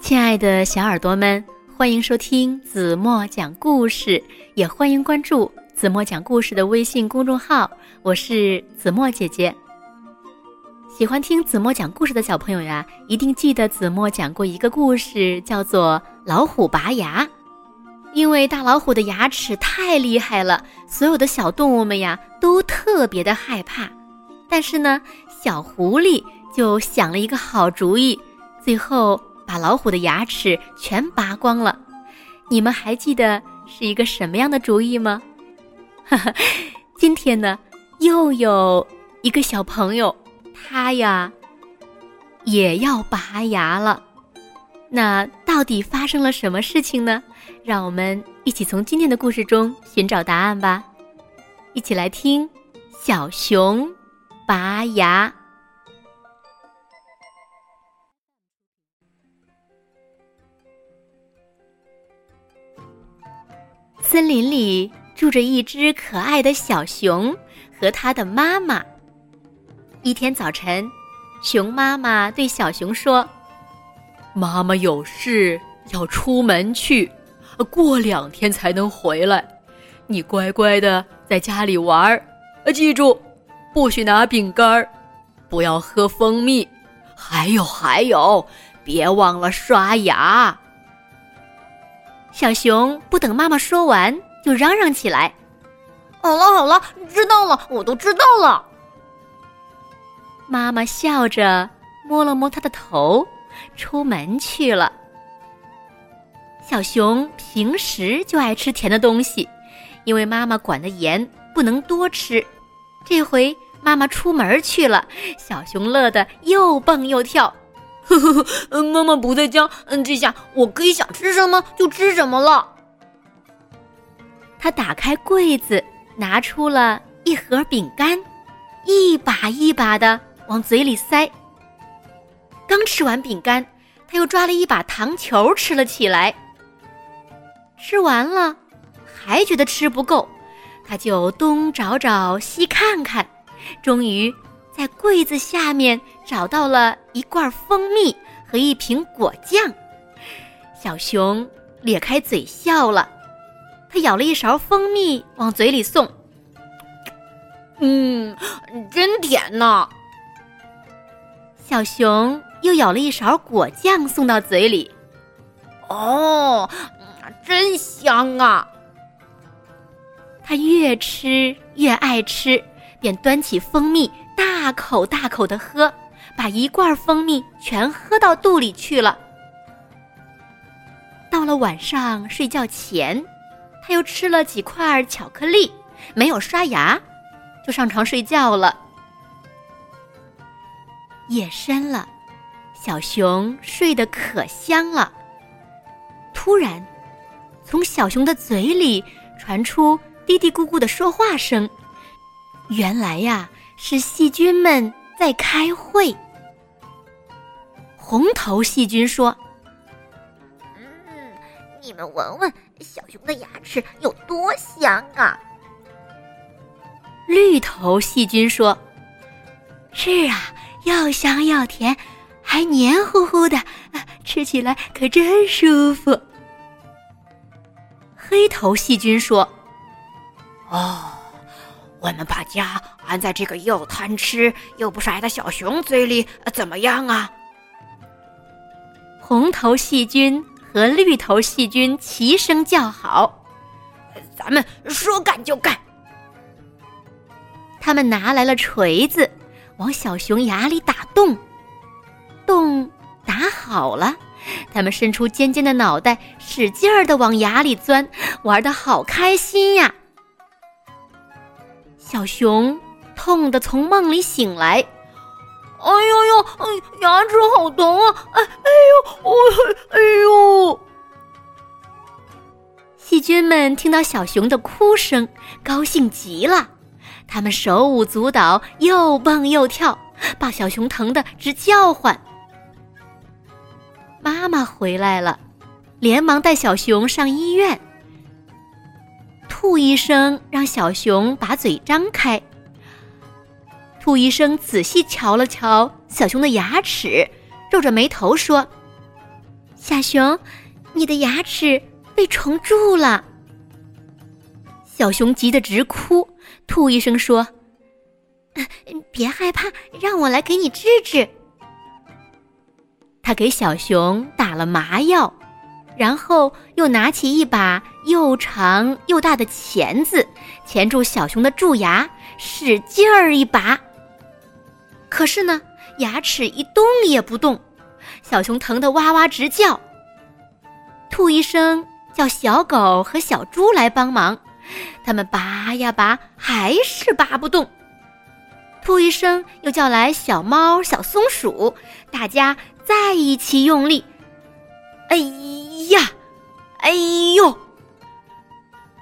亲爱的小耳朵们，欢迎收听子墨讲故事，也欢迎关注子墨讲故事的微信公众号。我是子墨姐姐。喜欢听子墨讲故事的小朋友呀，一定记得子墨讲过一个故事，叫做《老虎拔牙》。因为大老虎的牙齿太厉害了，所有的小动物们呀都特别的害怕。但是呢，小狐狸就想了一个好主意，最后。把老虎的牙齿全拔光了，你们还记得是一个什么样的主意吗？哈哈，今天呢，又有一个小朋友，他呀也要拔牙了。那到底发生了什么事情呢？让我们一起从今天的故事中寻找答案吧。一起来听小熊拔牙。森林里住着一只可爱的小熊和它的妈妈。一天早晨，熊妈妈对小熊说：“妈妈有事要出门去，过两天才能回来。你乖乖的在家里玩儿，记住，不许拿饼干，不要喝蜂蜜，还有还有，别忘了刷牙。”小熊不等妈妈说完，就嚷嚷起来：“好了好了，知道了，我都知道了。”妈妈笑着摸了摸他的头，出门去了。小熊平时就爱吃甜的东西，因为妈妈管得严，不能多吃。这回妈妈出门去了，小熊乐得又蹦又跳。呵呵呵，妈妈不在家，嗯，这下我可以想吃什么就吃什么了。他打开柜子，拿出了一盒饼干，一把一把的往嘴里塞。刚吃完饼干，他又抓了一把糖球吃了起来。吃完了，还觉得吃不够，他就东找找西看看，终于。在柜子下面找到了一罐蜂蜜和一瓶果酱，小熊咧开嘴笑了。他舀了一勺蜂蜜往嘴里送，嗯，真甜呐。小熊又舀了一勺果酱送到嘴里，哦，真香啊。他越吃越爱吃，便端起蜂蜜。大口大口的喝，把一罐蜂蜜全喝到肚里去了。到了晚上睡觉前，他又吃了几块巧克力，没有刷牙，就上床睡觉了。夜深了，小熊睡得可香了。突然，从小熊的嘴里传出嘀嘀咕咕的说话声，原来呀。是细菌们在开会。红头细菌说：“嗯，你们闻闻小熊的牙齿有多香啊！”绿头细菌说：“是啊，又香又甜，还黏糊糊的，吃起来可真舒服。”黑头细菌说：“哦。”我们把家安在这个又贪吃又不帅的小熊嘴里，怎么样啊？红头细菌和绿头细菌齐声叫好：“咱们说干就干！”他们拿来了锤子，往小熊牙里打洞。洞打好了，他们伸出尖尖的脑袋，使劲儿的往牙里钻，玩的好开心呀！小熊痛得从梦里醒来，哎呦呦，哎，牙齿好疼啊！哎哎呦，我哎呦！细菌们听到小熊的哭声，高兴极了，他们手舞足蹈，又蹦又跳，把小熊疼得直叫唤。妈妈回来了，连忙带小熊上医院。兔医生让小熊把嘴张开。兔医生仔细瞧了瞧小熊的牙齿，皱着眉头说：“小熊，你的牙齿被虫蛀了。小熊急得直哭。兔医生说：“别害怕，让我来给你治治。”他给小熊打了麻药，然后又拿起一把又长又大的钳子，钳住小熊的蛀牙，使劲儿一拔。可是呢，牙齿一动也不动，小熊疼得哇哇直叫。兔医生叫小狗和小猪来帮忙。他们拔呀拔，还是拔不动。兔医生又叫来小猫、小松鼠，大家在一起用力。哎呀，哎呦！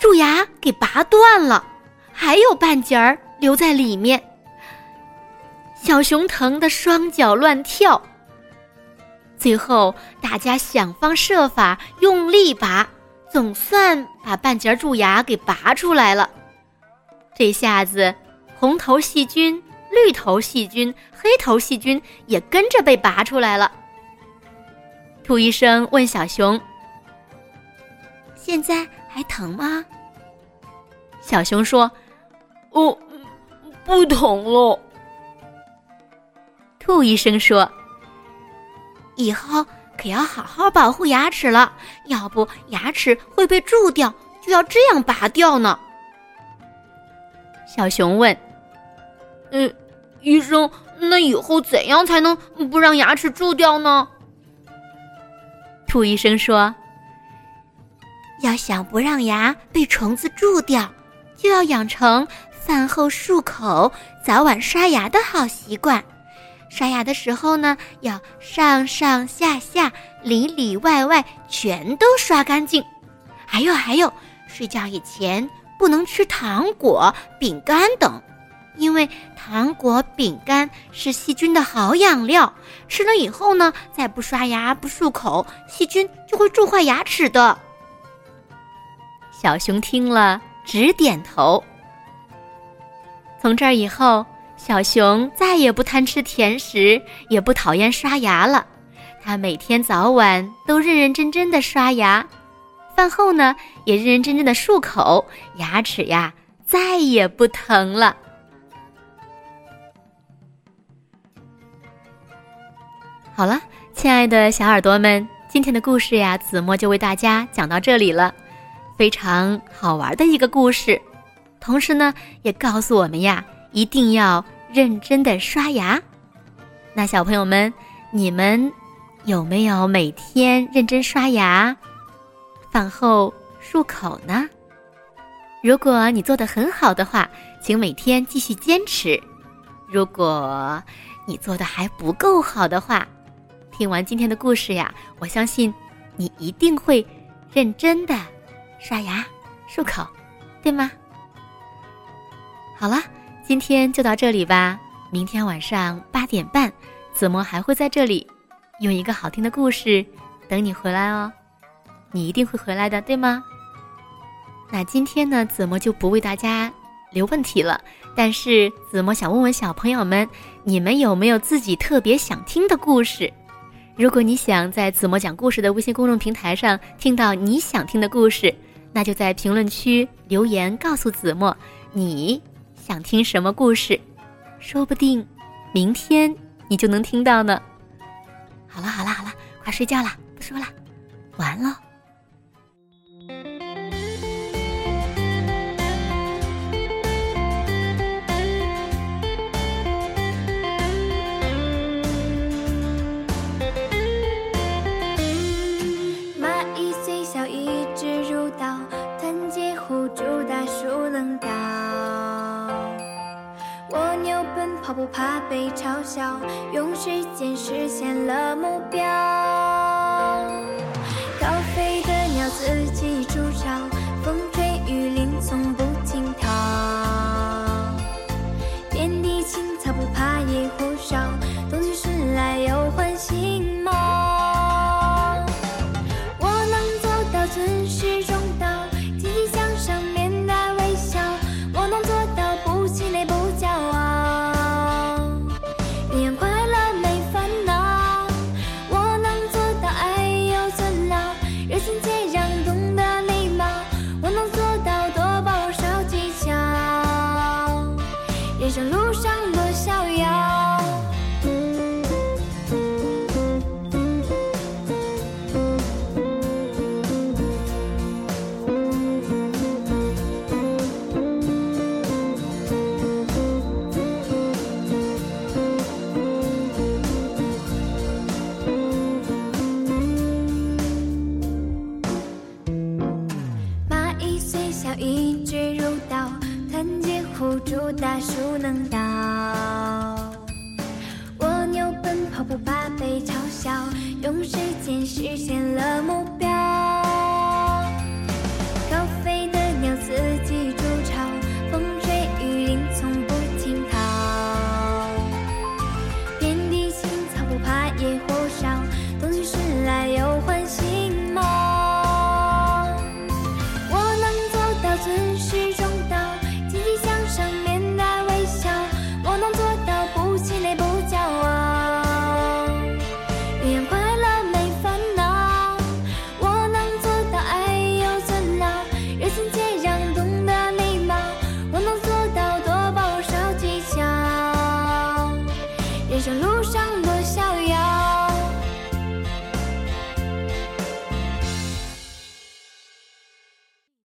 蛀牙给拔断了，还有半截儿留在里面。小熊疼得双脚乱跳。最后，大家想方设法用力拔。总算把半截蛀牙给拔出来了，这下子红头细菌、绿头细菌、黑头细菌也跟着被拔出来了。兔医生问小熊：“现在还疼吗？”小熊说：“哦，不疼了。”兔医生说：“以后。”可要好好保护牙齿了，要不牙齿会被蛀掉，就要这样拔掉呢。小熊问：“嗯，医生，那以后怎样才能不让牙齿蛀掉呢？”兔医生说：“要想不让牙被虫子蛀掉，就要养成饭后漱口、早晚刷牙的好习惯。”刷牙的时候呢，要上上下下、里里外外全都刷干净。还有还有，睡觉以前不能吃糖果、饼干等，因为糖果、饼干是细菌的好养料。吃了以后呢，再不刷牙、不漱口，细菌就会蛀坏牙齿的。小熊听了直点头。从这儿以后。小熊再也不贪吃甜食，也不讨厌刷牙了。它每天早晚都认认真真的刷牙，饭后呢也认认真真的漱口，牙齿呀再也不疼了。好了，亲爱的小耳朵们，今天的故事呀，子墨就为大家讲到这里了。非常好玩的一个故事，同时呢也告诉我们呀，一定要。认真的刷牙，那小朋友们，你们有没有每天认真刷牙、饭后漱口呢？如果你做的很好的话，请每天继续坚持；如果你做的还不够好的话，听完今天的故事呀，我相信你一定会认真的刷牙、漱口，对吗？好了。今天就到这里吧，明天晚上八点半，子墨还会在这里，用一个好听的故事等你回来哦。你一定会回来的，对吗？那今天呢，子墨就不为大家留问题了。但是子墨想问问小朋友们，你们有没有自己特别想听的故事？如果你想在子墨讲故事的微信公众平台上听到你想听的故事，那就在评论区留言告诉子墨你。想听什么故事？说不定明天你就能听到呢。好了好了好了，快睡觉了，不说了，晚安喽。奔跑不怕被嘲笑，用时间实现了目标。高飞的鸟自己筑巢，风吹雨淋从不惊涛。遍地青草不怕野火烧，大树能倒，蜗牛奔跑不怕被嘲笑，用时间实现了梦。